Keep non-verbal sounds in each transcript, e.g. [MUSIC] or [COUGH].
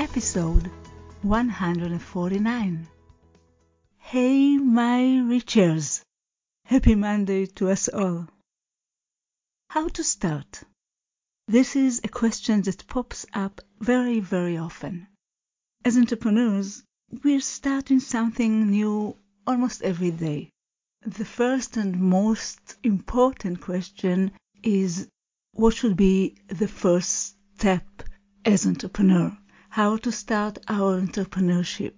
episode 149. Hey, my Reachers! Happy Monday to us all. How to start? This is a question that pops up very, very often. As entrepreneurs, we're starting something new almost every day. The first and most important question is what should be the first step as entrepreneur? How to start our entrepreneurship?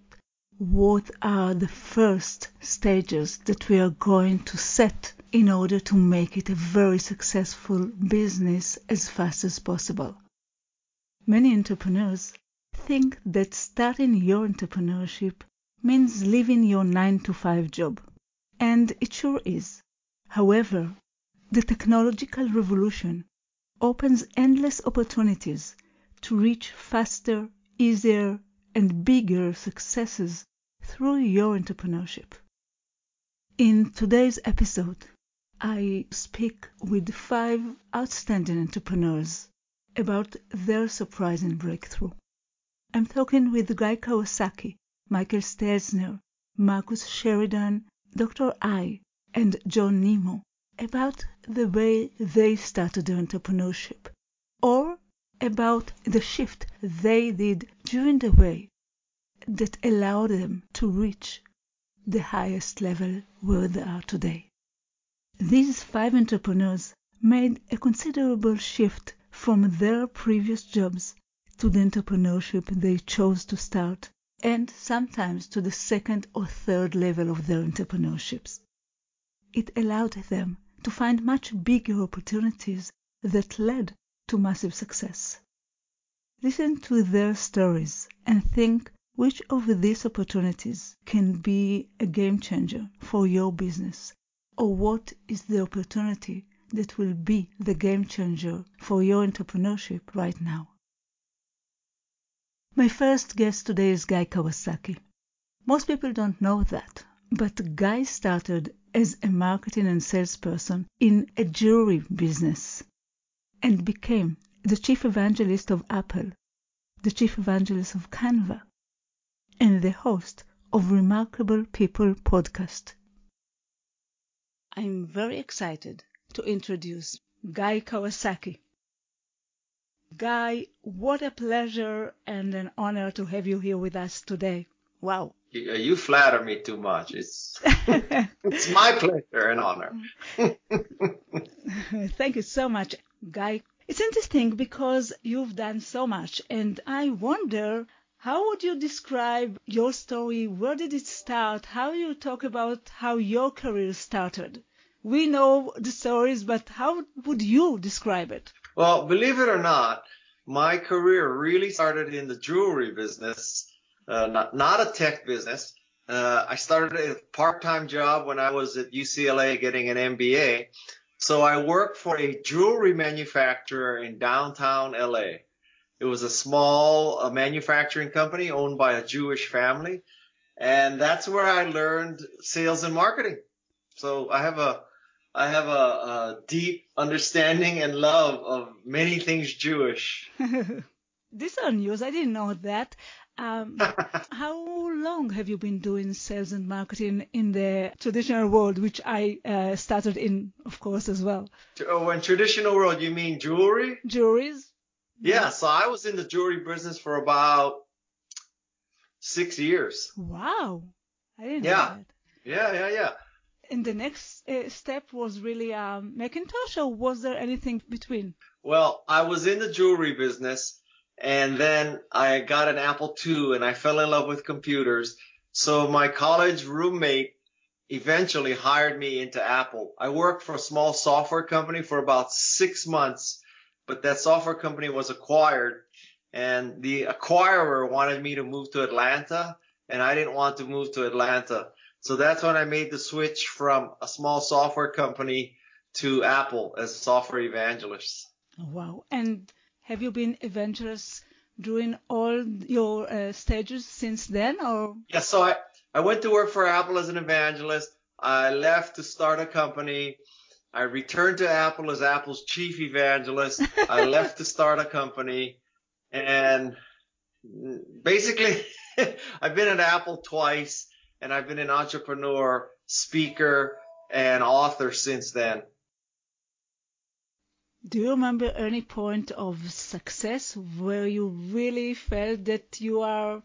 What are the first stages that we are going to set in order to make it a very successful business as fast as possible? Many entrepreneurs think that starting your entrepreneurship means leaving your 9 to 5 job. And it sure is. However, the technological revolution opens endless opportunities to reach faster, easier, and bigger successes through your entrepreneurship. In today's episode, I speak with five outstanding entrepreneurs about their surprising breakthrough. I'm talking with Guy Kawasaki, Michael Stelzner, Marcus Sheridan, Dr. I, and John Nemo about the way they started their entrepreneurship or about the shift they did during the way that allowed them to reach the highest level where they are today. These five entrepreneurs made a considerable shift from their previous jobs to the entrepreneurship they chose to start and sometimes to the second or third level of their entrepreneurships. It allowed them to find much bigger opportunities that led to massive success. Listen to their stories and think which of these opportunities can be a game changer for your business, or what is the opportunity that will be the game changer for your entrepreneurship right now. My first guest today is Guy Kawasaki. Most people don't know that, but Guy started as a marketing and salesperson in a jewelry business and became the chief evangelist of Apple, the chief evangelist of Canva, and the host of Remarkable People podcast. I'm very excited to introduce Guy Kawasaki. Guy, what a pleasure and an honor to have you here with us today. Wow. You, you flatter me too much. It's [LAUGHS] it's my pleasure and honor. [LAUGHS] Thank you so much, Guy. It's interesting because you've done so much, and I wonder how would you describe your story? Where did it start? How you talk about how your career started? We know the stories, but how would you describe it? Well, believe it or not, my career really started in the jewelry business, uh, not, not a tech business. Uh, I started a part-time job when I was at UCLA getting an MBA. So I worked for a jewelry manufacturer in downtown LA. It was a small uh, manufacturing company owned by a Jewish family. And that's where I learned sales and marketing. So I have a, I have a, a deep understanding and love of many things Jewish. [LAUGHS] These are news. I didn't know that. Um, [LAUGHS] how long have you been doing sales and marketing in the traditional world, which I uh, started in, of course, as well? Oh, in traditional world, you mean jewelry? Jewelries? Yeah, so I was in the jewelry business for about six years. Wow. I didn't know Yeah. that. Yeah, yeah, yeah. And the next uh, step was really um, Macintosh, or was there anything between? Well, I was in the jewelry business and then I got an Apple II and I fell in love with computers. So my college roommate eventually hired me into Apple. I worked for a small software company for about six months, but that software company was acquired and the acquirer wanted me to move to Atlanta and I didn't want to move to Atlanta. So that's when I made the switch from a small software company to Apple as software evangelist. Oh, wow. And have you been evangelist during all your uh, stages since then or? Yeah. So I, I went to work for Apple as an evangelist. I left to start a company. I returned to Apple as Apple's chief evangelist. I [LAUGHS] left to start a company and basically [LAUGHS] I've been at Apple twice and I've been an entrepreneur, speaker, and author since then. Do you remember any point of success where you really felt that you are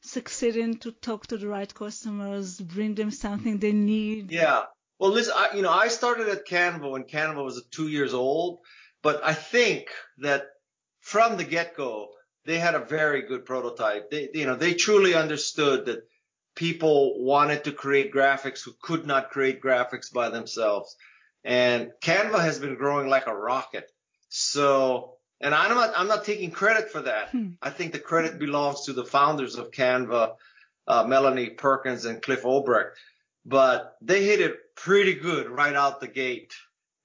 succeeding to talk to the right customers, bring them something they need? Yeah. Well, listen, I, you know, I started at Canva when Canva was two years old, but I think that from the get-go, they had a very good prototype. They, you know, they truly understood that people wanted to create graphics who could not create graphics by themselves. And Canva has been growing like a rocket. So, and I'm not, I'm not taking credit for that. Hmm. I think the credit belongs to the founders of Canva, uh, Melanie Perkins and Cliff Obrecht, but they hit it pretty good right out the gate.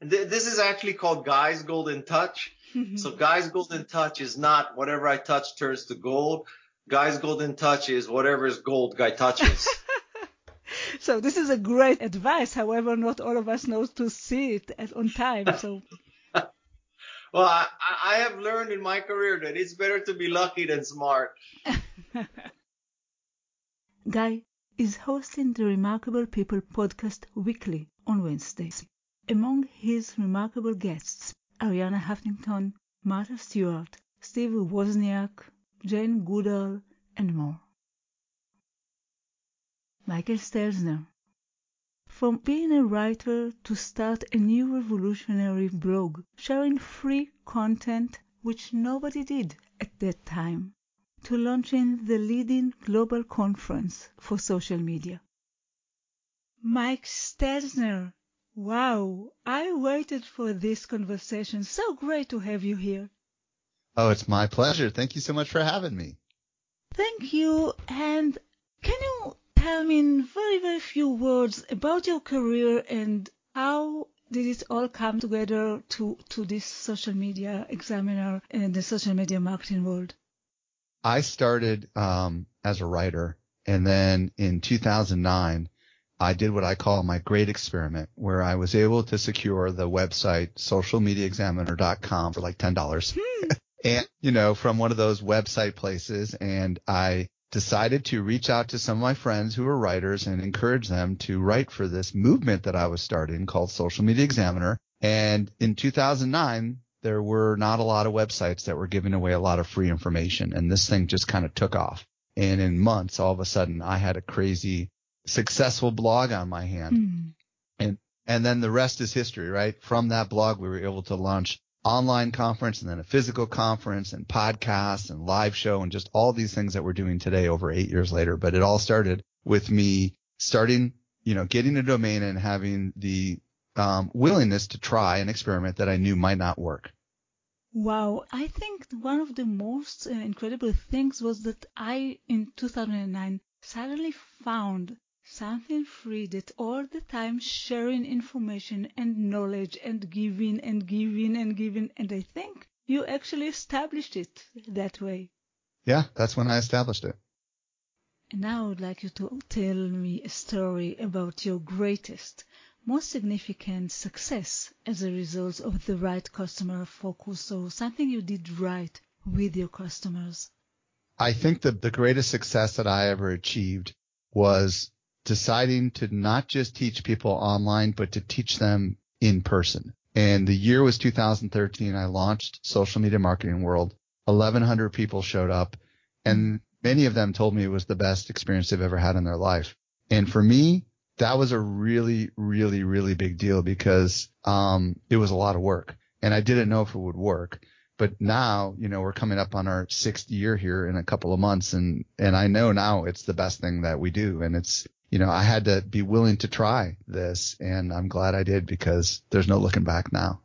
And th- this is actually called Guy's Golden Touch. [LAUGHS] so Guy's Golden Touch is not whatever I touch turns to gold. Guy's Golden Touch is whatever is gold Guy touches. [LAUGHS] so this is a great advice. However, not all of us know to see it at, on time. So. [LAUGHS] well, I, I have learned in my career that it's better to be lucky than smart. [LAUGHS] Guy is hosting the Remarkable People podcast weekly on Wednesdays. Among his remarkable guests Arianna Huffington, Martha Stewart, Steve Wozniak, Jane Goodall, and more. Michael Stelzner. From being a writer to start a new revolutionary blog sharing free content which nobody did at that time, to launching the leading global conference for social media. Mike Stelzner Wow, I waited for this conversation. So great to have you here. Oh, it's my pleasure. Thank you so much for having me. Thank you. And can you tell me in very, very few words about your career and how did it all come together to, to this social media examiner and the social media marketing world? I started um, as a writer, and then in 2009, I did what I call my great experiment where I was able to secure the website socialmediaexaminer.com for like $10. Hmm. [LAUGHS] and, you know, from one of those website places. And I decided to reach out to some of my friends who were writers and encourage them to write for this movement that I was starting called Social Media Examiner. And in 2009, there were not a lot of websites that were giving away a lot of free information. And this thing just kind of took off. And in months, all of a sudden, I had a crazy successful blog on my hand. Mm. And, and then the rest is history, right? From that blog, we were able to launch online conference and then a physical conference and podcast and live show and just all these things that we're doing today over eight years later. But it all started with me starting, you know, getting a domain and having the um, willingness to try an experiment that I knew might not work. Wow, I think one of the most uh, incredible things was that I, in 2009, suddenly found something free that all the time sharing information and knowledge and giving and giving and giving. And I think you actually established it that way. Yeah, that's when I established it. And now I would like you to tell me a story about your greatest, most significant success as a result of the right customer focus or something you did right with your customers. I think the, the greatest success that I ever achieved was deciding to not just teach people online, but to teach them in person. And the year was 2013. I launched Social Media Marketing World. 1100 people showed up and many of them told me it was the best experience they've ever had in their life. And for me, that was a really, really, really big deal because, um, it was a lot of work and I didn't know if it would work. But now, you know, we're coming up on our sixth year here in a couple of months and, and I know now it's the best thing that we do. And it's, you know, I had to be willing to try this and I'm glad I did because there's no looking back now.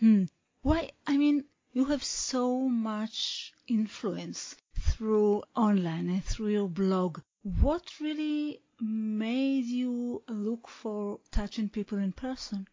Hmm. Why? I mean, you have so much influence through online and through your blog. What really made you look for touching people in person?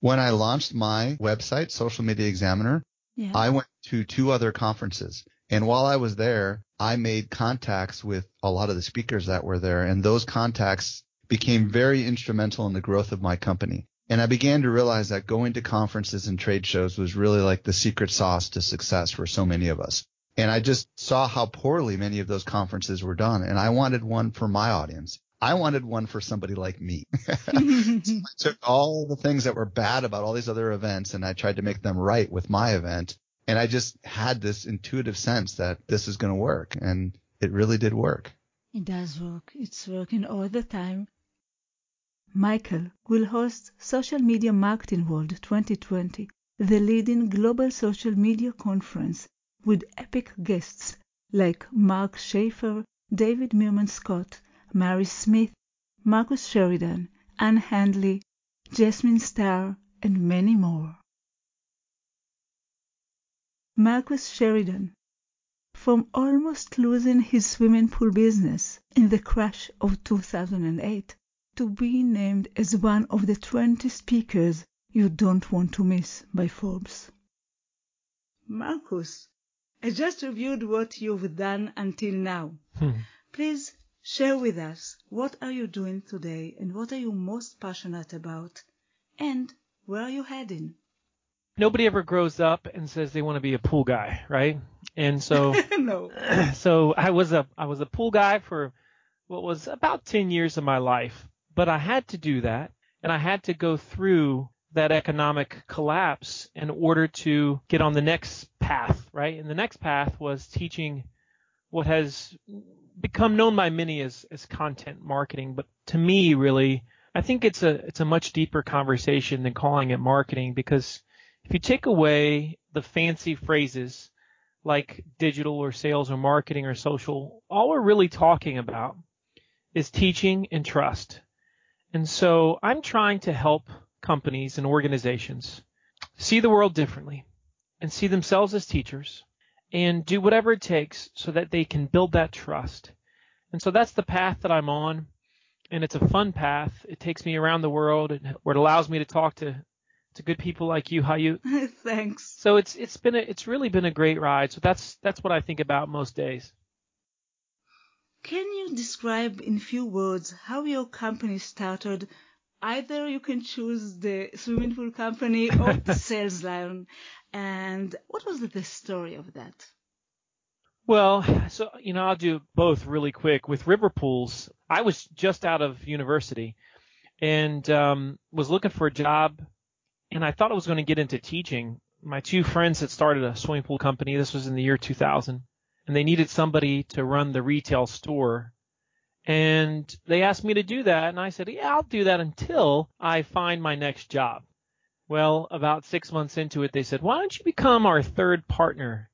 When I launched my website, Social Media Examiner, Yeah. I went to two other conferences. And while I was there, I made contacts with a lot of the speakers that were there. And those contacts became very instrumental in the growth of my company. And I began to realize that going to conferences and trade shows was really like the secret sauce to success for so many of us. And I just saw how poorly many of those conferences were done. And I wanted one for my audience. I wanted one for somebody like me. [LAUGHS] [LAUGHS] I took all the things that were bad about all these other events and I tried to make them right with my event. And I just had this intuitive sense that this is going to work. And it really did work. It does work. It's working all the time. Michael will host Social Media Marketing World 2020, the leading global social media conference with epic guests like Mark Schaefer, David Meerman Scott, Mari Smith, Marcus Sheridan, Ann Handley, Jasmine Star, and many more. Marcus Sheridan from almost losing his swimming pool business in the crash of 2008 to being named as one of the 20 speakers you don't want to miss by Forbes. Marcus, I just reviewed what you've done until now. Hmm. Please share with us what are you doing today and what are you most passionate about and where are you heading? Nobody ever grows up and says they want to be a pool guy, right? And so, [LAUGHS] no. [CLEARS THROAT] so I was a I was a pool guy for what was about 10 years of my life, but I had to do that and I had to go through that economic collapse in order to get on the next path, right? And the next path was teaching what has become known by many as, as content marketing, but to me, really, I think it's a it's a much deeper conversation than calling it marketing because if you take away the fancy phrases like digital or sales or marketing or social, all we're really talking about is teaching and trust. And so I'm trying to help companies and organizations see the world differently and see themselves as teachers and do whatever it takes so that they can build that trust. And so that's the path that I'm on. And it's a fun path. It takes me around the world and where it allows me to talk to, to good people like you, Hayut. [LAUGHS] Thanks. So it's it's been a, it's really been a great ride. So that's that's what I think about most days. Can you describe in few words how your company started? Either you can choose the swimming pool company or the [LAUGHS] sales line. And what was the story of that? Well, so you know, I'll do both really quick. With river pools, I was just out of university and um, was looking for a job, and I thought I was going to get into teaching. My two friends had started a swimming pool company. This was in the year 2000, and they needed somebody to run the retail store. And they asked me to do that, and I said, "Yeah, I'll do that until I find my next job." Well, about six months into it, they said, "Why don't you become our third partner?"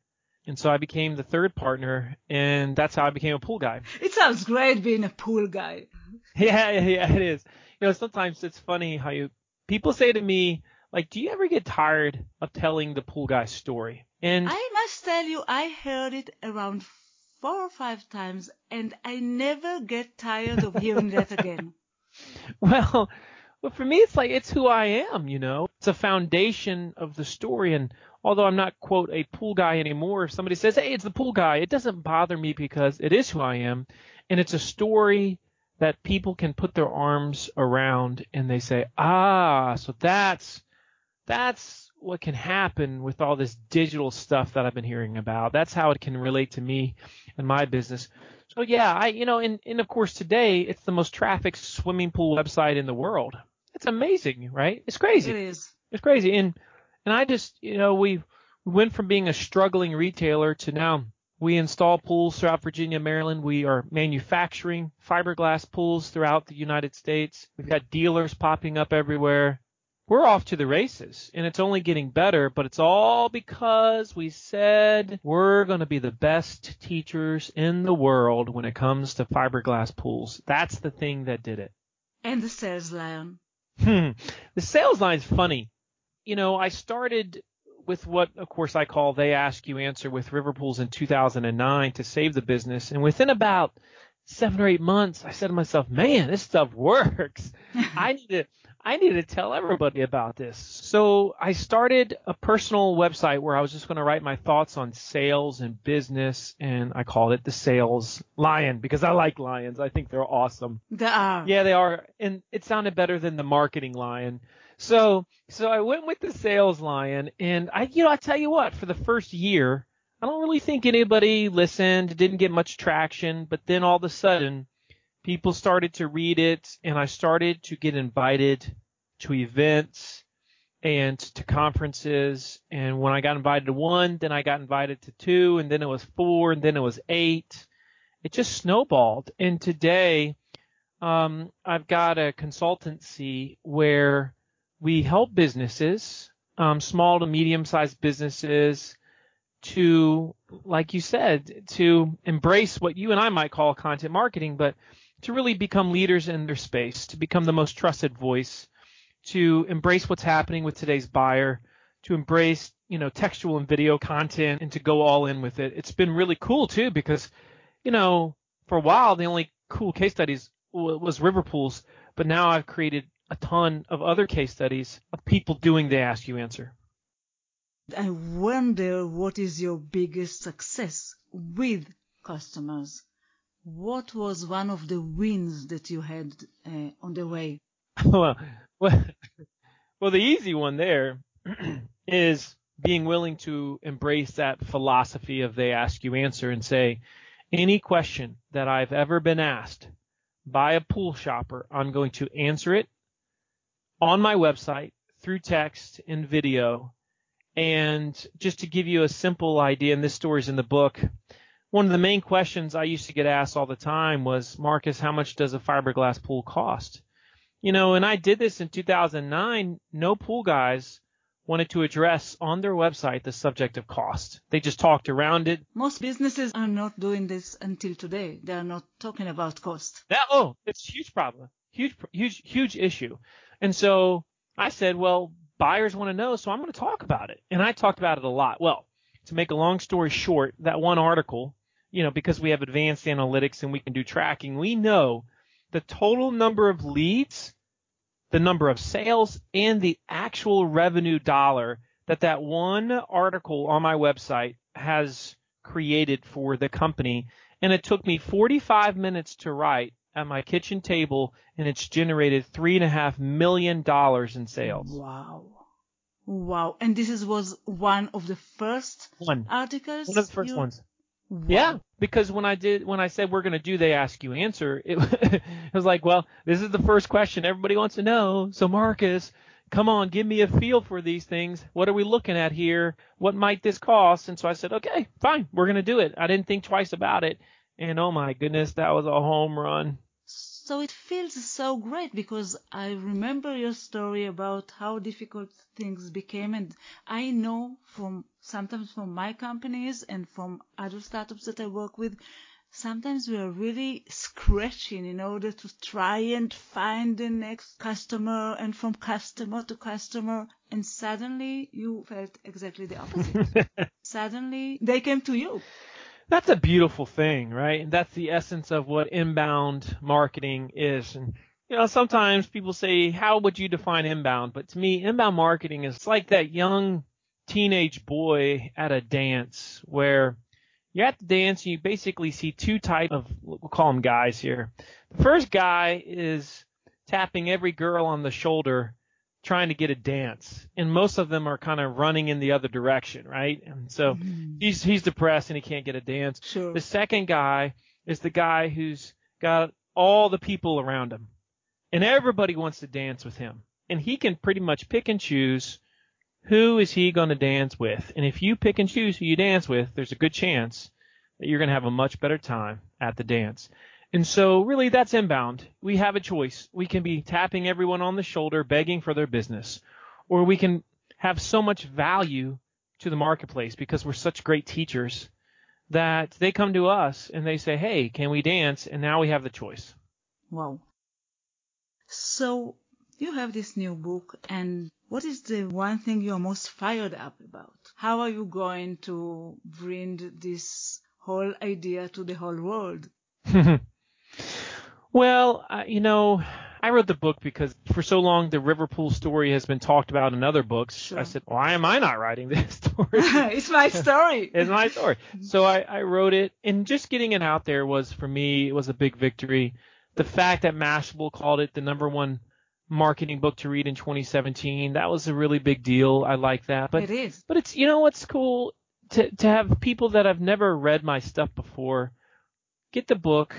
And so I became the third partner, and that's how I became a pool guy. It sounds great being a pool guy. Yeah, [LAUGHS] yeah, yeah, it is. You know, sometimes it's funny how you people say to me, like, do you ever get tired of telling the pool guy story? And I must tell you, I heard it around four or five times, and I never get tired of hearing that [LAUGHS] again. well, well, for me, it's like it's who I am. You know, it's a foundation of the story. And although I'm not quote a pool guy anymore, if somebody says, "Hey, it's the pool guy," it doesn't bother me because it is who I am, and it's a story that people can put their arms around and they say, "Ah, so that's that's what can happen with all this digital stuff that I've been hearing about. That's how it can relate to me and my business." So yeah, I you know, and and of course today it's the most trafficked swimming pool website in the world. It's amazing, right? It's crazy. It is. It's crazy. And and I just you know we we went from being a struggling retailer to now we install pools throughout Virginia, Maryland. We are manufacturing fiberglass pools throughout the United States. We've got dealers popping up everywhere. We're off to the races and it's only getting better, but it's all because we said we're going to be the best teachers in the world when it comes to fiberglass pools. That's the thing that did it. And the sales line. Hmm. The Sales Lion's funny. You know, I started with what, of course, I call They Ask You Answer with Riverpools in 2009 to save the business. And within about seven or eight months, I said to myself, man, this stuff works. [LAUGHS] I need to, I need to tell everybody about this. So I started a personal website where I was just going to write my thoughts on sales and business, and I called it the Sales Lion because I like lions. I think they're awesome. Are. Uh, yeah, they are, and it sounded better than the marketing lion. So, so I went with the Sales Lion, and I, you know, I tell you what, for the first year, I don't really think anybody listened, didn't get much traction, but then all of a sudden people started to read it and I started to get invited to events and to conferences. And when I got invited to one, then I got invited to two and then it was four and then it was eight. It just snowballed. And today, um, I've got a consultancy where we help businesses, um, small to medium sized businesses to, like you said, to embrace what you and I might call content marketing, but to really become leaders in their space, to become the most trusted voice, to embrace what's happening with today's buyer, to embrace, you know, textual and video content and to go all in with it. It's been really cool too because, you know, for a while the only cool case studies was Riverpools, but now I've created a ton of other case studies of people doing the ask you answer. I wonder what is your biggest success with customers what was one of the wins that you had uh, on the way? [LAUGHS] well, well, well, the easy one there [CLEARS THROAT] is being willing to embrace that philosophy of they ask you answer and say, any question that I've ever been asked by a pool shopper, I'm going to answer it on my website through text and video. And just to give you a simple idea, and this story's in the book, one of the main questions I used to get asked all the time was, Marcus, how much does a fiberglass pool cost? You know, and I did this in 2009. No pool guys wanted to address on their website the subject of cost. They just talked around it. Most businesses are not doing this until today. They are not talking about cost. That, oh, it's a huge problem. Huge, huge, huge issue. And so I said, well, buyers want to know, so I'm going to talk about it. And I talked about it a lot. Well, to make a long story short, that one article you know, because we have advanced analytics and we can do tracking, we know the total number of leads, the number of sales, and the actual revenue dollar that that one article on my website has created for the company. And it took me 45 minutes to write at my kitchen table, and it's generated three and a half million dollars in sales. Wow. Wow. And this is, was one of the first one. articles? One of the first you... ones. Wow. Yeah, because when I did when I said we're going to do they ask you answer, it, [LAUGHS] it, was like, well, this is the first question everybody wants to know. So Marcus, come on, give me a feel for these things. What are we looking at here? What might this cost? And so I said, okay, fine, we're going to do it. I didn't think twice about it. And oh my goodness, that was a home run. So it feels so great because I remember your story about how difficult things became. And I know from sometimes from my companies and from other startups that I work with, sometimes we are really scratching in order to try and find the next customer and from customer to customer. And suddenly you felt exactly the opposite. [LAUGHS] suddenly they came to you that's a beautiful thing, right? And that's the essence of what inbound marketing is. And you know, sometimes people say, how would you define inbound? But to me, inbound marketing is like that young teenage boy at a dance where you're at the dance and you basically see two types of, we'll call them guys here. The first guy is tapping every girl on the shoulder trying to get a dance, and most of them are kind of running in the other direction, right? And so mm-hmm. he's he's depressed and he can't get a dance. Sure. The second guy is the guy who's got all the people around him, and everybody wants to dance with him, and he can pretty much pick and choose who is he going to dance with, and if you pick and choose who you dance with, there's a good chance that you're going to have a much better time at the dance. And so really that's inbound. We have a choice. We can be tapping everyone on the shoulder, begging for their business, or we can have so much value to the marketplace because we're such great teachers that they come to us and they say, Hey, can we dance? And now we have the choice. Wow. So you have this new book and What is the one thing you're most fired up about? How are you going to bring this whole idea to the whole world? [LAUGHS] well, uh, you know, I wrote the book because for so long the Riverpool story has been talked about in other books. Sure. I said, why am I not writing this [LAUGHS] [LAUGHS] [LAUGHS] story? it's my story. it's my story. So I, I wrote it, and just getting it out there was for me it was a big victory. The fact that Mashable called it the number one marketing book to read in 2017, that was a really big deal. I like that. But it is. But it's you know what's cool to to have people that have never read my stuff before get the book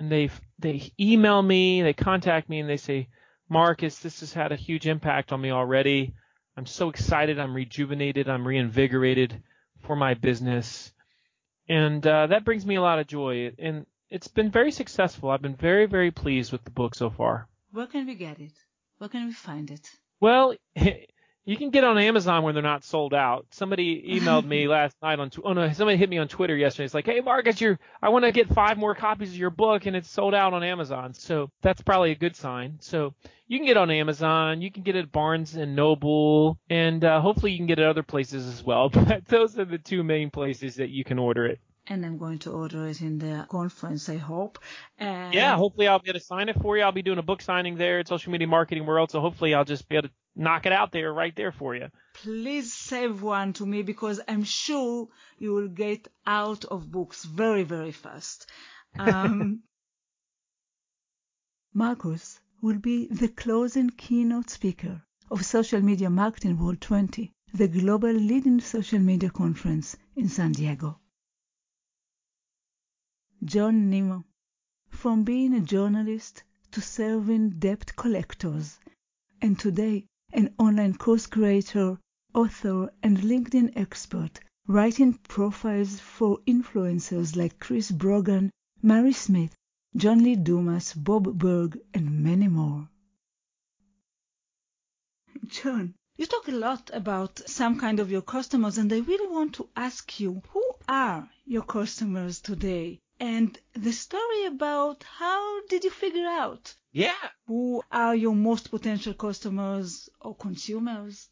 and they they email me, they contact me, and they say, Marcus, this has had a huge impact on me already. I'm so excited. I'm rejuvenated. I'm reinvigorated for my business, and uh, that brings me a lot of joy. And it's been very successful. I've been very very pleased with the book so far. Where can we get it? Where can we find it? Well, [LAUGHS] you can get on Amazon when they're not sold out. Somebody emailed me [LAUGHS] last night on oh no, somebody hit me on Twitter yesterday. It's like, hey Marcus, you I want to get five more copies of your book and it's sold out on Amazon. So that's probably a good sign. So you can get on Amazon, you can get it at Barnes and Noble, and uh, hopefully you can get it at other places as well. [LAUGHS] But those are the two main places that you can order it and I'm going to order it in the conference, I hope. And yeah, hopefully I'll be able to sign it for you. I'll be doing a book signing there at Social Media Marketing World, so hopefully I'll just be able to knock it out there right there for you. Please save one to me because I'm sure you will get out of books very, very fast. Um, [LAUGHS] Marcus will be the closing keynote speaker of Social Media Marketing World 20, the global leading social media conference in San Diego. John Nemo. From being a journalist to serving debt collectors, and today an online course creator, author, and LinkedIn expert, writing profiles for influencers like Chris Brogan, Mari Smith, John Lee Dumas, Bob Burg, and many more. John, you talk a lot about some kind of your customers, and I really want to ask you who are your customers today? And the story about how did you figure out yeah. who are your most potential customers or consumers?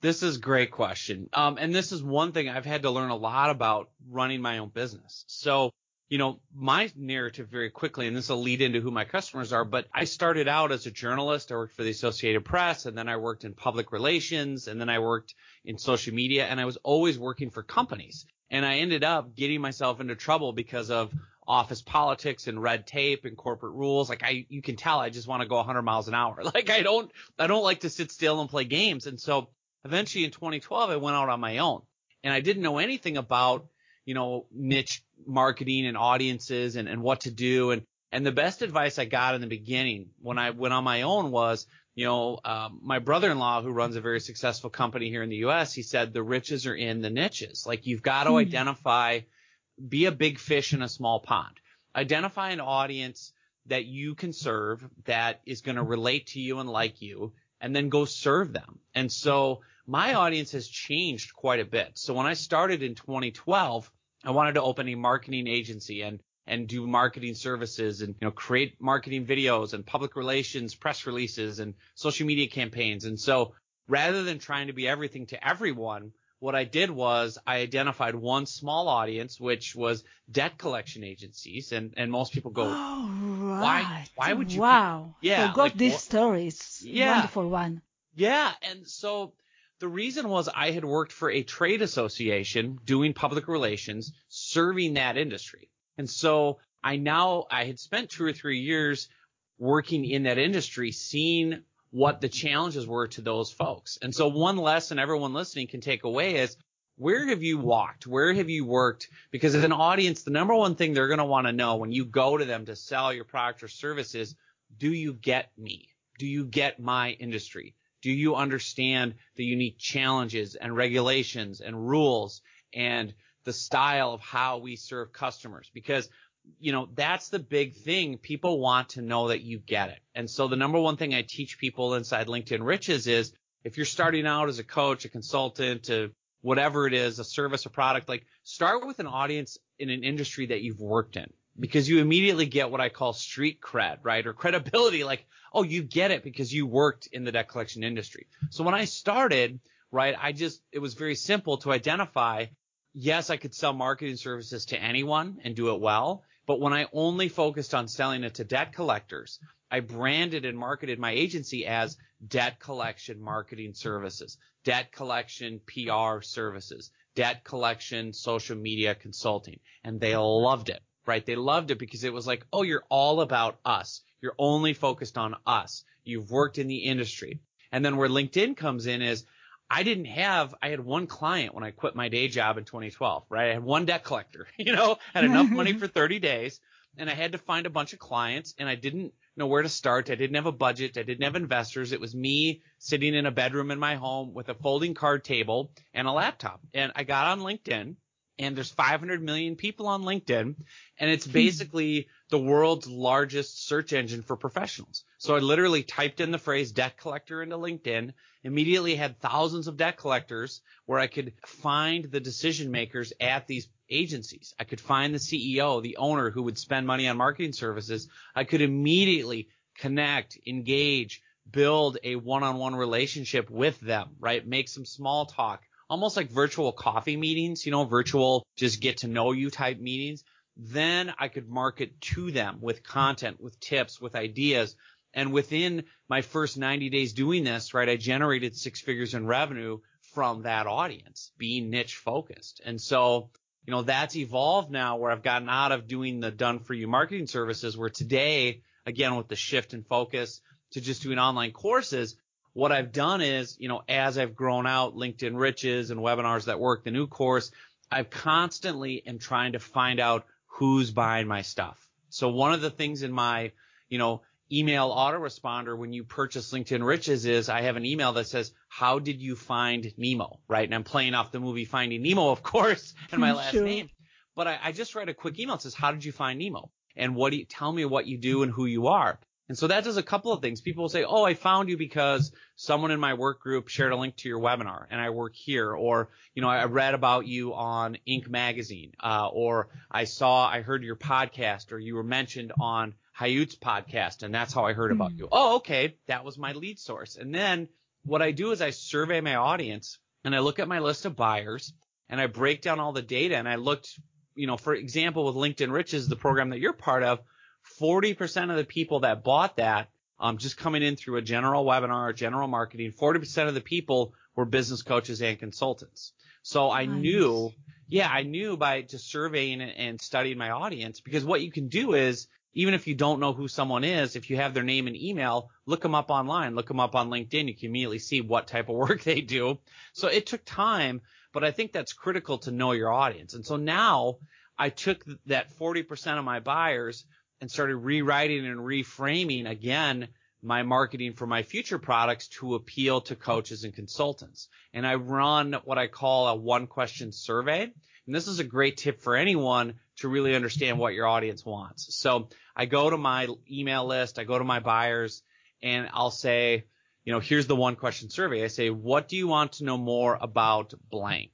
This is a great question. Um, and this is one thing i've had to learn a lot about running my own business. So you know my narrative very quickly and this will lead into who my customers are but i started out as a journalist. I worked for the associated press and then i worked in public relations and then i worked in social media and i was always working for companies and I ended up getting myself into trouble because of office politics and red tape and corporate rules. Like I, you can tell I just want to go 100 miles an hour. [LAUGHS] Like I don't, I don't like to sit still and play games. And so eventually in 2012, I went out on my own and I didn't know anything about, you know, niche marketing and audiences and, and what to do. And, and the best advice I got in the beginning when I went on my own was you know, um, my brother-in-law who runs a very successful company here in the U.S. He said the riches are in the niches. Like you've got to mm. identify, be a big fish in a small pond. Identify an audience that you can serve that is going to relate to you and like you, and then go serve them. And so my audience has changed quite a bit. So when I started in 2012, I wanted to open a marketing agency and and do marketing services and you know create marketing videos and public relations press releases and social media campaigns and so rather than trying to be everything to everyone what I did was I identified one small audience, which was debt collection agencies, and, and most people go, oh, right. why why would you? Wow, yeah, forgot like, this story. It's yeah, wonderful one. Yeah, and so the reason was I had worked for a trade association doing public relations, serving that industry. And so I now, I had spent two or three years working in that industry, seeing what the challenges were to those folks. And so one lesson everyone listening can take away is where have you walked? Where have you worked? Because as an audience, the number one thing they're going to want to know when you go to them to sell your product or service is, do you get me? Do you get my industry? Do you understand the unique challenges and regulations and rules and the style of how we serve customers because you know that's the big thing people want to know that you get it and so the number one thing i teach people inside linkedin riches is if you're starting out as a coach a consultant to whatever it is a service or product like start with an audience in an industry that you've worked in because you immediately get what I call street cred, right? Or credibility, like, oh, you get it because you worked in the debt collection industry. So when I started, right, I just, it was very simple to identify, yes, I could sell marketing services to anyone and do it well. But when I only focused on selling it to debt collectors, I branded and marketed my agency as debt collection marketing services, debt collection PR services, debt collection social media consulting. And they loved it, right? They loved it because it was like, oh, you're all about us. You're only focused on us. You've worked in the industry. And then where LinkedIn comes in is I didn't have, I had one client when I quit my day job in 2012, right? I had one debt collector, [LAUGHS] you know, had enough money [LAUGHS] for 30 days and I had to find a bunch of clients and I didn't know where to start. I didn't have a budget. I didn't have investors. It was me sitting in a bedroom in my home with a folding card table and a laptop. And I got on LinkedIn and there's 500 million people on LinkedIn and it's hmm. basically the world's largest search engine for professionals. So I literally typed in the phrase debt collector into LinkedIn, immediately had thousands of debt collectors where I could find the decision makers at these agencies. I could find the CEO, the owner who would spend money on marketing services. I could immediately connect, engage, build a one-on-one relationship with them, right? Make some small talk, almost like virtual coffee meetings, you know, virtual just get to know you type meetings. Then I could market to them with content, with tips, with ideas. And within my first 90 days doing this, right, I generated six figures in revenue from that audience being niche focused. And so, you know, that's evolved now where I've gotten out of doing the done for you marketing services where today, again, with the shift in focus to just doing online courses, what I've done is, you know, as I've grown out LinkedIn Riches and webinars that work, the new course, I've constantly am trying to find out who's buying my stuff. So one of the things in my, you know, email autoresponder when you purchase LinkedIn Riches is I have an email that says, how did you find Nemo? Right. And I'm playing off the movie Finding Nemo, of course, [LAUGHS] and my last Sure. name. But I, I just write a quick email that says, how did you find Nemo? And what do you tell me what you do and who you are? And so that does a couple of things. People will say, Oh, I found you because someone in my work group shared a link to your webinar and I work here. Or, you know, I read about you on Inc. magazine. Uh, or I saw, I heard your podcast or you were mentioned on Hayut's podcast and that's how I heard about you. Oh, okay. That was my lead source. And then what I do is I survey my audience and I look at my list of buyers and I break down all the data and I looked, you know, for example, with LinkedIn Riches, the program that you're part of, 40% of the people that bought that, um, just coming in through a general webinar, general marketing, 40% of the people were business coaches and consultants. So I Nice. knew, yeah, I knew by just surveying and- and studying my audience because what you can do is even if you don't know who someone is, if you have their name and email, look them up online, look them up on LinkedIn. You can immediately see what type of [LAUGHS] work they do. So it took time, but I think that's critical to know your audience. And so now I took that 40% of my buyers and started rewriting and reframing again my marketing for my future products to appeal to coaches and consultants. And I run what I call a one question survey. And this is a great tip for anyone to really understand what your audience wants. So I go to my email list, I go to my buyers, and I'll say, you know, here's the one question survey. I say, what do you want to know more about blank?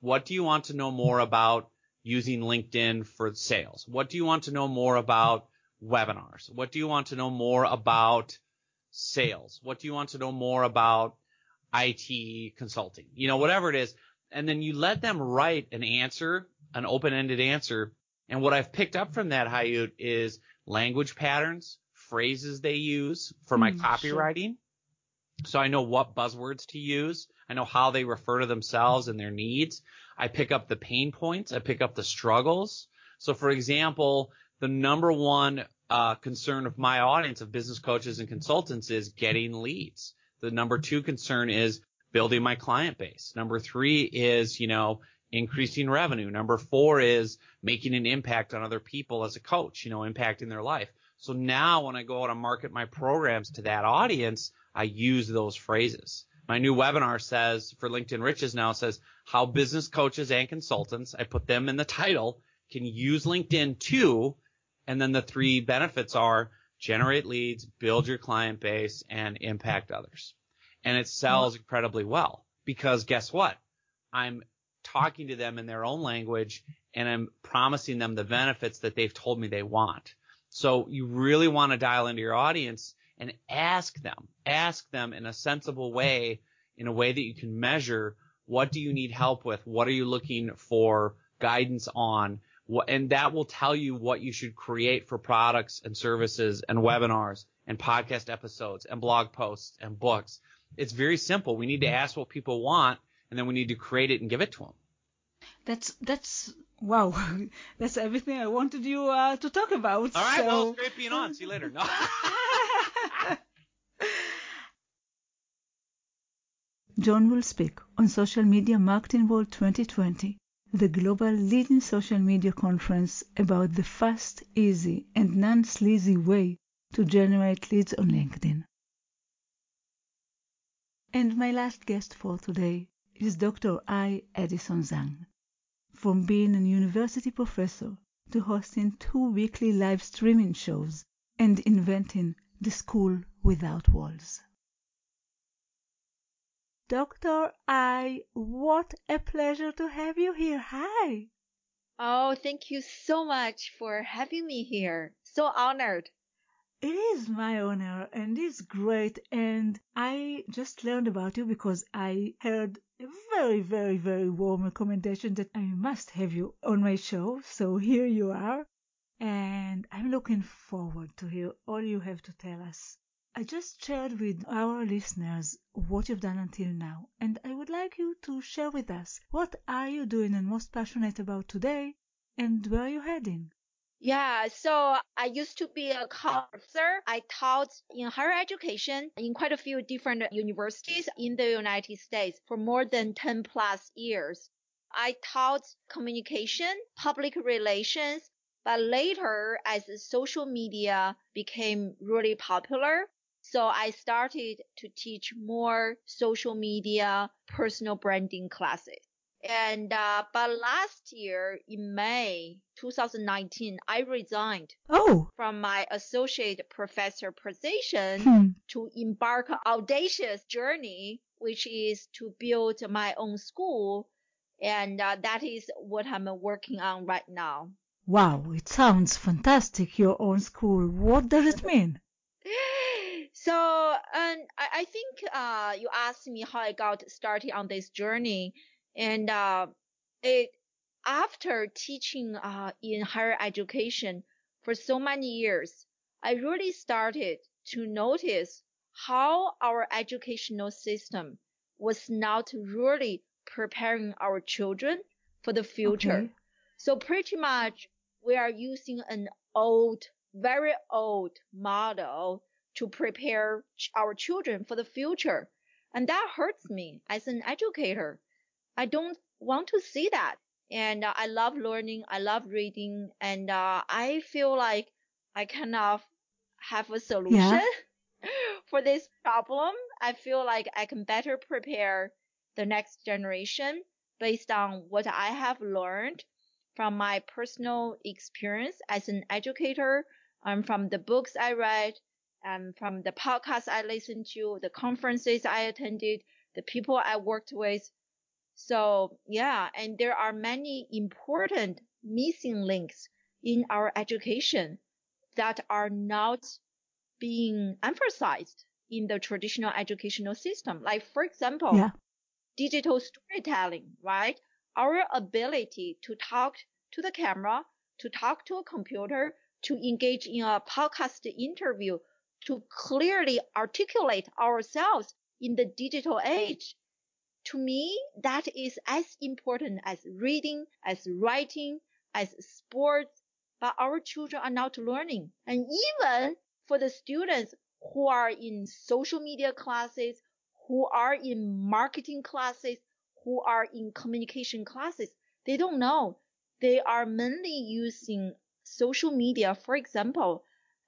What do you want to know more about using LinkedIn for sales? What do you want to know more about webinars? What do you want to know more about sales? What do you want to know more about IT consulting? You know, whatever it is. And then you let them write an answer, an open-ended answer. And what I've picked up from that, Hayut, is language patterns, phrases they use for my hmm, sure. copywriting. So I know what buzzwords to use. I know how they refer to themselves and their needs. I pick up the pain points. I pick up the struggles. So for example, the number one uh, concern of my audience of business coaches and consultants is getting leads. The number two concern is building my client base. Number three is, you know, increasing revenue. Number four is making an impact on other people as a coach, you know, impacting their life. So now when I go out and market my programs to that audience, I use those phrases. My new webinar says for LinkedIn Riches now says how business coaches and consultants, I put them in the title, can use LinkedIn too. And then the three benefits are generate leads, build your client base, and impact others. And it sells incredibly well because guess what? I'm talking to them in their own language and I'm promising them the benefits that they've told me they want. So you really want to dial into your audience and ask them, ask them in a sensible way, in a way that you can measure what do you need help with? What are you looking for guidance on? and that will tell you what you should create for products and services and webinars and podcast episodes and blog posts and books. It's very simple. We need to ask what people want and then we need to create it and give it to them. That's that's wow. [LAUGHS] That's everything I wanted you uh, to talk about. All right. So... Well, it's great being on. See you later. No. [LAUGHS] John will speak on Social Media Marketing World 2020 the global leading social media conference about the fast, easy, and non-sleazy way to generate leads on LinkedIn. And my last guest for today is Dr. I. Edison Zhang. From being a university professor to hosting two weekly live streaming shows and inventing the school without walls. Dr. Ai, what a pleasure to have you here. Hi. Oh, thank you so much for having me here. So honored. It is my honor and it's great. And I just learned about you because I heard a very, very, very warm recommendation that I must have you on my show. So here you are. And I'm looking forward to hear all you have to tell us. I just shared with our listeners what you've done until now, and I would like you to share with us what are you doing and most passionate about today, and where are you heading? Yeah, so I used to be a counselor. I taught in higher education in quite a few different universities in the United States for more than 10 plus years. I taught communication, public relations, but later as social media became really popular, so I started to teach more social media, personal branding classes. And, uh, but last year in May 2019, I resigned oh. from my associate professor position hmm. to embark an audacious journey, which is to build my own school. And uh, that is what I'm working on right now. Wow, it sounds fantastic, your own school. What does it mean? [LAUGHS] So, um, I, I think uh, you asked me how I got started on this journey, and uh, it after teaching uh, in higher education for so many years, I really started to notice how our educational system was not really preparing our children for the future. Okay. So pretty much we are using an old, very old model to prepare our children for the future. And that hurts me as an educator. I don't want to see that. And uh, I love learning. I love reading. And uh, I feel like I kind of have a solution Yeah. [LAUGHS] for this problem. I feel like I can better prepare the next generation based on what I have learned from my personal experience as an educator and from the books I read and from the podcasts I listened to, the conferences I attended, the people I worked with. So yeah, and there are many important missing links in our education that are not being emphasized in the traditional educational system. Like for example, Yeah. digital storytelling, right? Our ability to talk to the camera, to talk to a computer, to engage in a podcast interview, to clearly articulate ourselves in the digital age. To me, that is as important as reading, as writing, as sports, but our children are not learning. And even for the students who are in social media classes, who are in marketing classes, who are in communication classes, they don't know. They are mainly using social media, for example,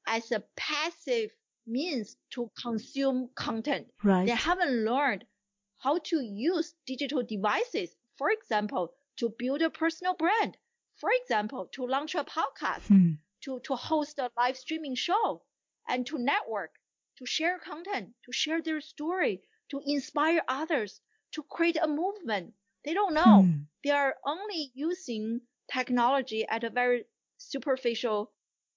as a passive means to consume content. Right. They haven't learned how to use digital devices, for example, to build a personal brand, for example, to launch a podcast, Hmm. to, to host a live streaming show, and to network, to share content, to share their story, to inspire others, to create a movement. They don't know. Hmm. They are only using technology at a very superficial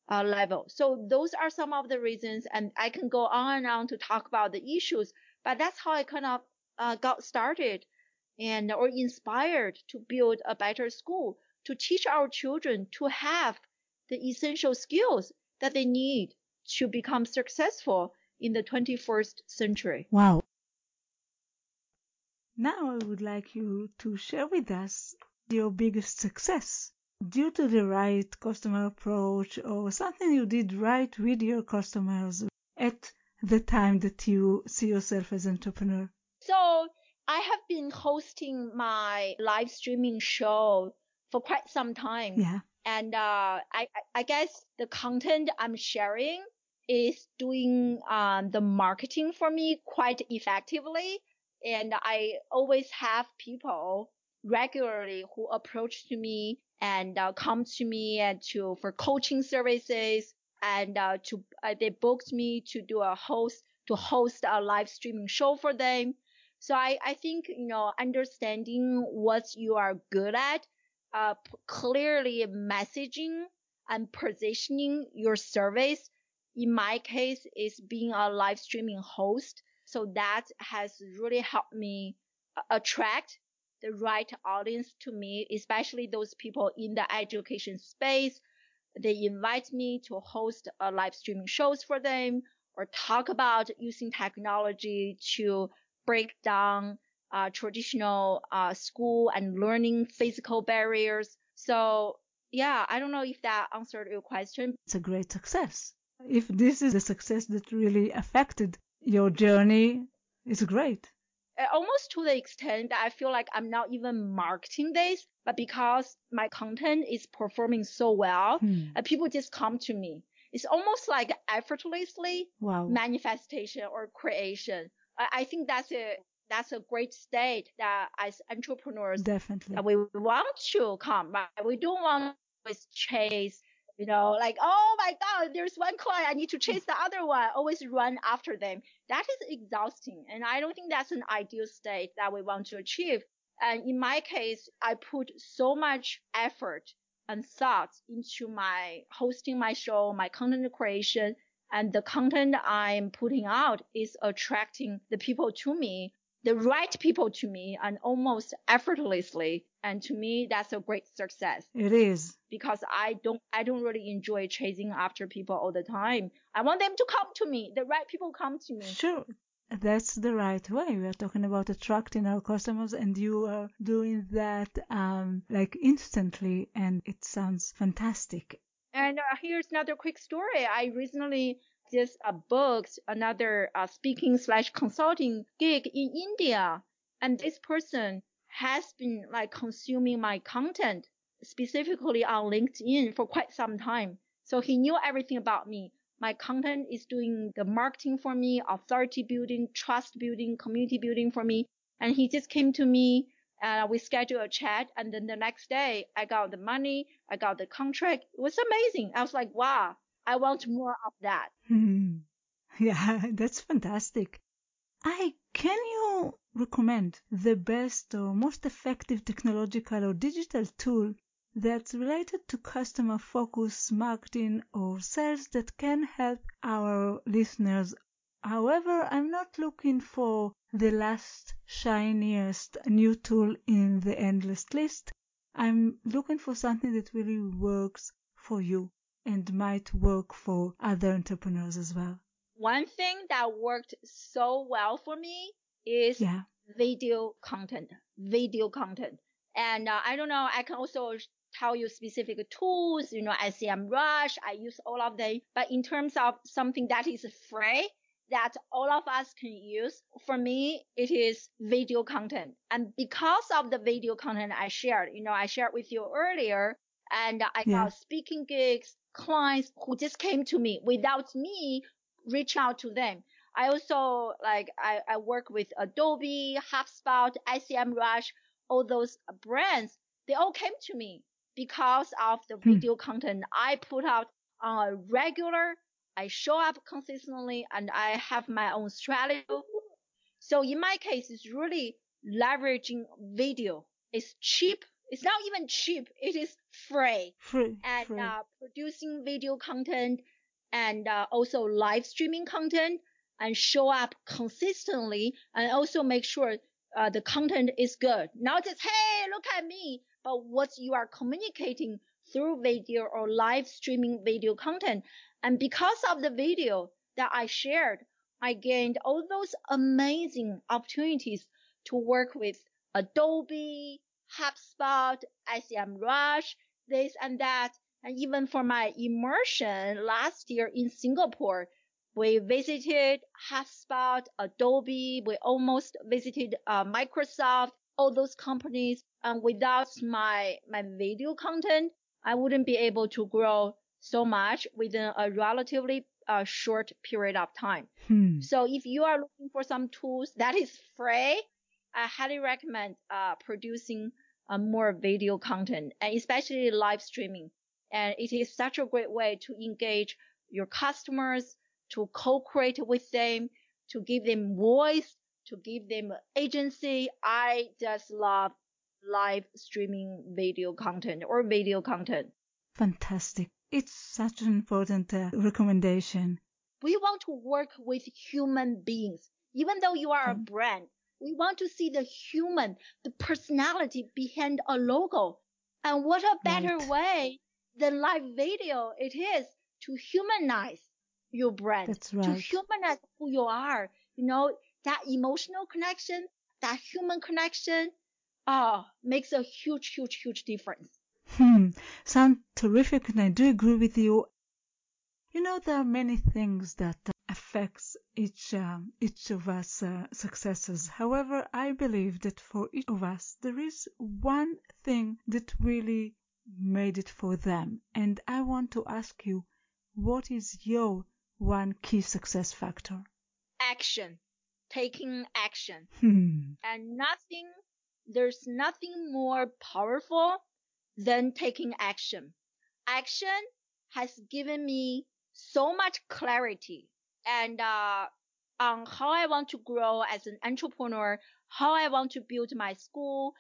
uh, level. So those are some of the reasons, and I can go on and on to talk about the issues. But that's how I kind of uh, got started and or inspired to build a better school to teach our children to have the essential skills that they need to become successful in the 21st century. Wow. Now I would like you to share with us your biggest success due to the right customer approach or something you did right with your customers at the time that you see yourself as an entrepreneur. So I have been hosting my live streaming show for quite some time. Yeah. And uh, I, I guess the content I'm sharing is doing um, the marketing for me quite effectively. And I always have people regularly who approach to me and uh, come to me and to for coaching services and uh, to uh, they booked me to do a host to host a live streaming show for them. So I, I think you know understanding what you are good at, uh, p- clearly messaging and positioning your service. In my case, is being a live streaming host. So that has really helped me attract the right audience to me, especially those people in the education space. They invite me to host a live streaming shows for them or talk about using technology to break down uh, traditional uh, school and learning physical barriers. So yeah, I don't know if that answered your question. It's a great success. If this is a success that really affected your journey, it's great. Almost to the extent that I feel like I'm not even marketing this, but because my content is performing so well, Hmm. uh, people just come to me. It's almost like effortlessly Wow. manifestation or creation. I, I think that's a that's a great state that as entrepreneurs Definitely. that we want to come, right? We don't want to chase, you know, like, oh my God, there's one client, I need to chase the other one, always run after them. That is exhausting. And I don't think that's an ideal state that we want to achieve. And in my case, I put so much effort and thought into my hosting my show, my content creation, and the content I'm putting out is attracting the people to me the right people to me and almost effortlessly. And to me, that's a great success It is. because I don't, I don't really enjoy chasing after people all the time. I want them to come to me. The right people come to me. Sure. That's the right way. We are talking about attracting our customers and you are doing that um, like instantly and it sounds fantastic. And uh, here's another quick story. I recently just uh, booked another uh, speaking slash consulting gig in India, and this person has been like consuming my content specifically on LinkedIn for quite some time. So he knew everything about me. My content is doing the marketing for me, authority building, trust building, community building for me. And he just came to me uh, we scheduled a chat and then the next day I got the money, I got the contract. It was amazing. I was like, wow, I want more of that. Hmm. [LAUGHS] Yeah, [LAUGHS] that's fantastic. I can you recommend the best or most effective technological or digital tool that's related to customer focus marketing or sales that can help our listeners. However, I'm not looking for the last shiniest new tool in the endless list. I'm looking for something that really works for you and might work for other entrepreneurs as well. One thing that worked so well for me is Yeah. video content, video content. And uh, I don't know, I can also tell you specific tools, you know, SEMrush, I use all of them. But in terms of something that is free, that all of us can use, for me, it is video content. And because of the video content I shared, you know, I shared with you earlier, and I Yeah. got speaking gigs, clients who just came to me without me reach out to them. I also like I, I work with Adobe, HubSpot, SEMrush, all those brands. They all came to me because of the Hmm. video content I put out on a regular. I show up consistently and I have my own strategy. So in my case, it's really leveraging video It's cheap. It's not even cheap. It is free. Free. And free. uh, producing video content and uh, also live streaming content and show up consistently and also make sure uh, the content is good. Not just, hey, look at me, but what you are communicating through video or live streaming video content. And because of the video that I shared, I gained all those amazing opportunities to work with Adobe, HubSpot, SEMrush, this and that. And even for my immersion last year in Singapore, we visited HubSpot, Adobe, we almost visited uh, Microsoft, all those companies. And without my, my video content, I wouldn't be able to grow so much within a relatively uh, short period of time. Hmm. So if you are looking for some tools that is free, I highly recommend uh, producing uh, more video content and especially live streaming. And it is such a great way to engage your customers, to co-create with them, to give them voice, to give them agency. I just love live streaming video content or video content. Fantastic. It's such an important uh, recommendation. We want to work with human beings. Even though you are a brand, we want to see the human, the personality behind a logo. And what a better Right. way than live video it is to humanize your brand, That's to humanize who you are. You know, that emotional connection, that human connection, ah, makes a huge, huge, huge difference. Hmm. Sound terrific, and I do agree with you. You know, there are many things that uh, affects each um, each of us uh, successes. However, I believe that for each of us there is one thing that really made it for them, and I want to ask you, what is your one key success factor? Action, taking action. [LAUGHS] Hmm. and nothing there's nothing more powerful than taking action action has given me so much clarity and uh, on how i want to grow as an entrepreneur how i want to build my school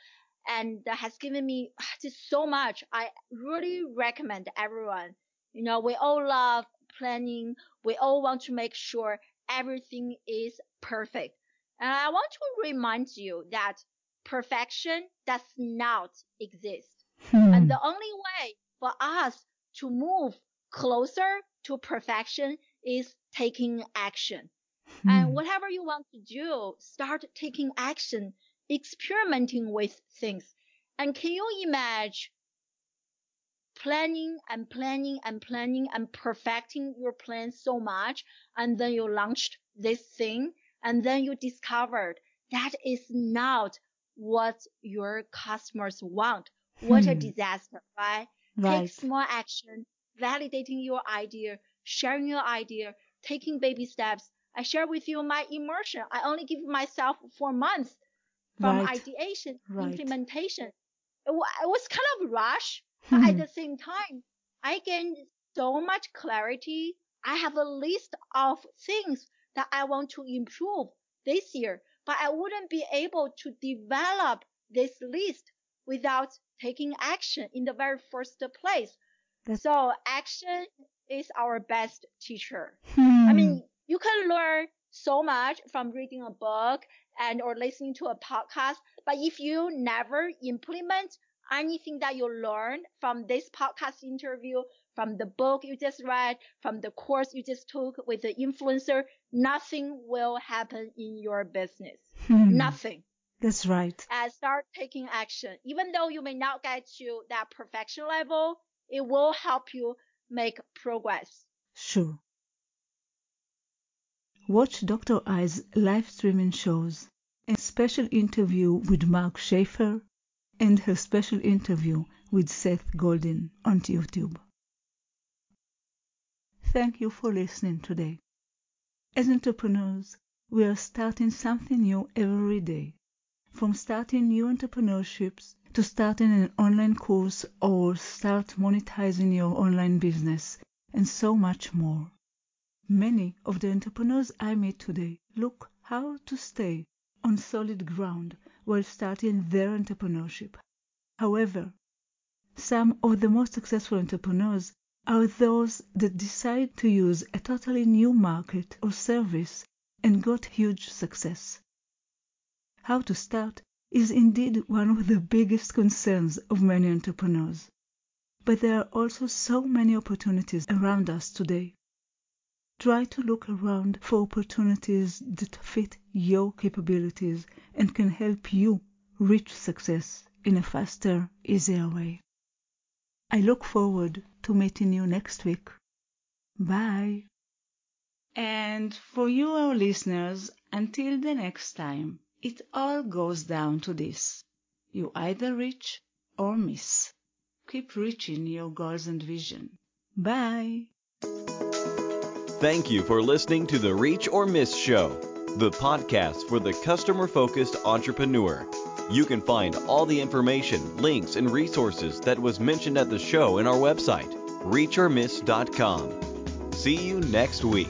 and that has given me just so much i really recommend everyone you know we all love planning we all want to make sure everything is perfect and I want to remind you that perfection does not exist. Hmm. And the only way for us to move closer to perfection is taking action. Hmm. And whatever you want to do, start taking action, experimenting with things. And can you imagine planning and planning and planning and perfecting your plan so much and then you launched this thing and then you discovered that is not what your customers want. What a Hmm. disaster, right? right. Take small action, validating your idea, sharing your idea, taking baby steps. I share with you my immersion. I only give myself four months from Right. ideation to Right. implementation. It, wa- it was kind of rush, but at Hmm. the same time, I gained so much clarity. I have a list of things that I want to improve this year, but I wouldn't be able to develop this list without taking action in the very first place. That's- So action is our best teacher. Hmm. I mean, you can learn so much from reading a book and or listening to a podcast, but if you never implement anything that you learn from this podcast interview, from the book you just read, from the course you just took with the influencer, nothing will happen in your business. Hmm. Nothing. That's right. And start taking action. Even though you may not get to that perfection level, it will help you make progress. Sure. Watch Dr. Ai's live streaming shows, a special interview with Mark Schaefer, and her special interview with Seth Godin on YouTube. Thank you for listening today. As entrepreneurs, we are starting something new every day. From starting new entrepreneurships to starting an online course or start monetizing your online business and so much more. Many of the entrepreneurs I meet today look how to stay on solid ground while starting their entrepreneurship. However, some of the most successful entrepreneurs are those that decide to use a totally new market or service and got huge success. How to start is indeed one of the biggest concerns of many entrepreneurs. But there are also so many opportunities around us today. Try to look around for opportunities that fit your capabilities and can help you reach success in a faster, easier way. I look forward to meeting you next week. Bye. And for you, our listeners, until the next time, it all goes down to this. You either reach or miss. Keep reaching your goals and vision. Bye. Thank you for listening to the Reach or Miss Show, the podcast for the customer focused entrepreneur. You can find all the information, links, and resources that was mentioned at the show in our website, reachormiss.com. See you next week.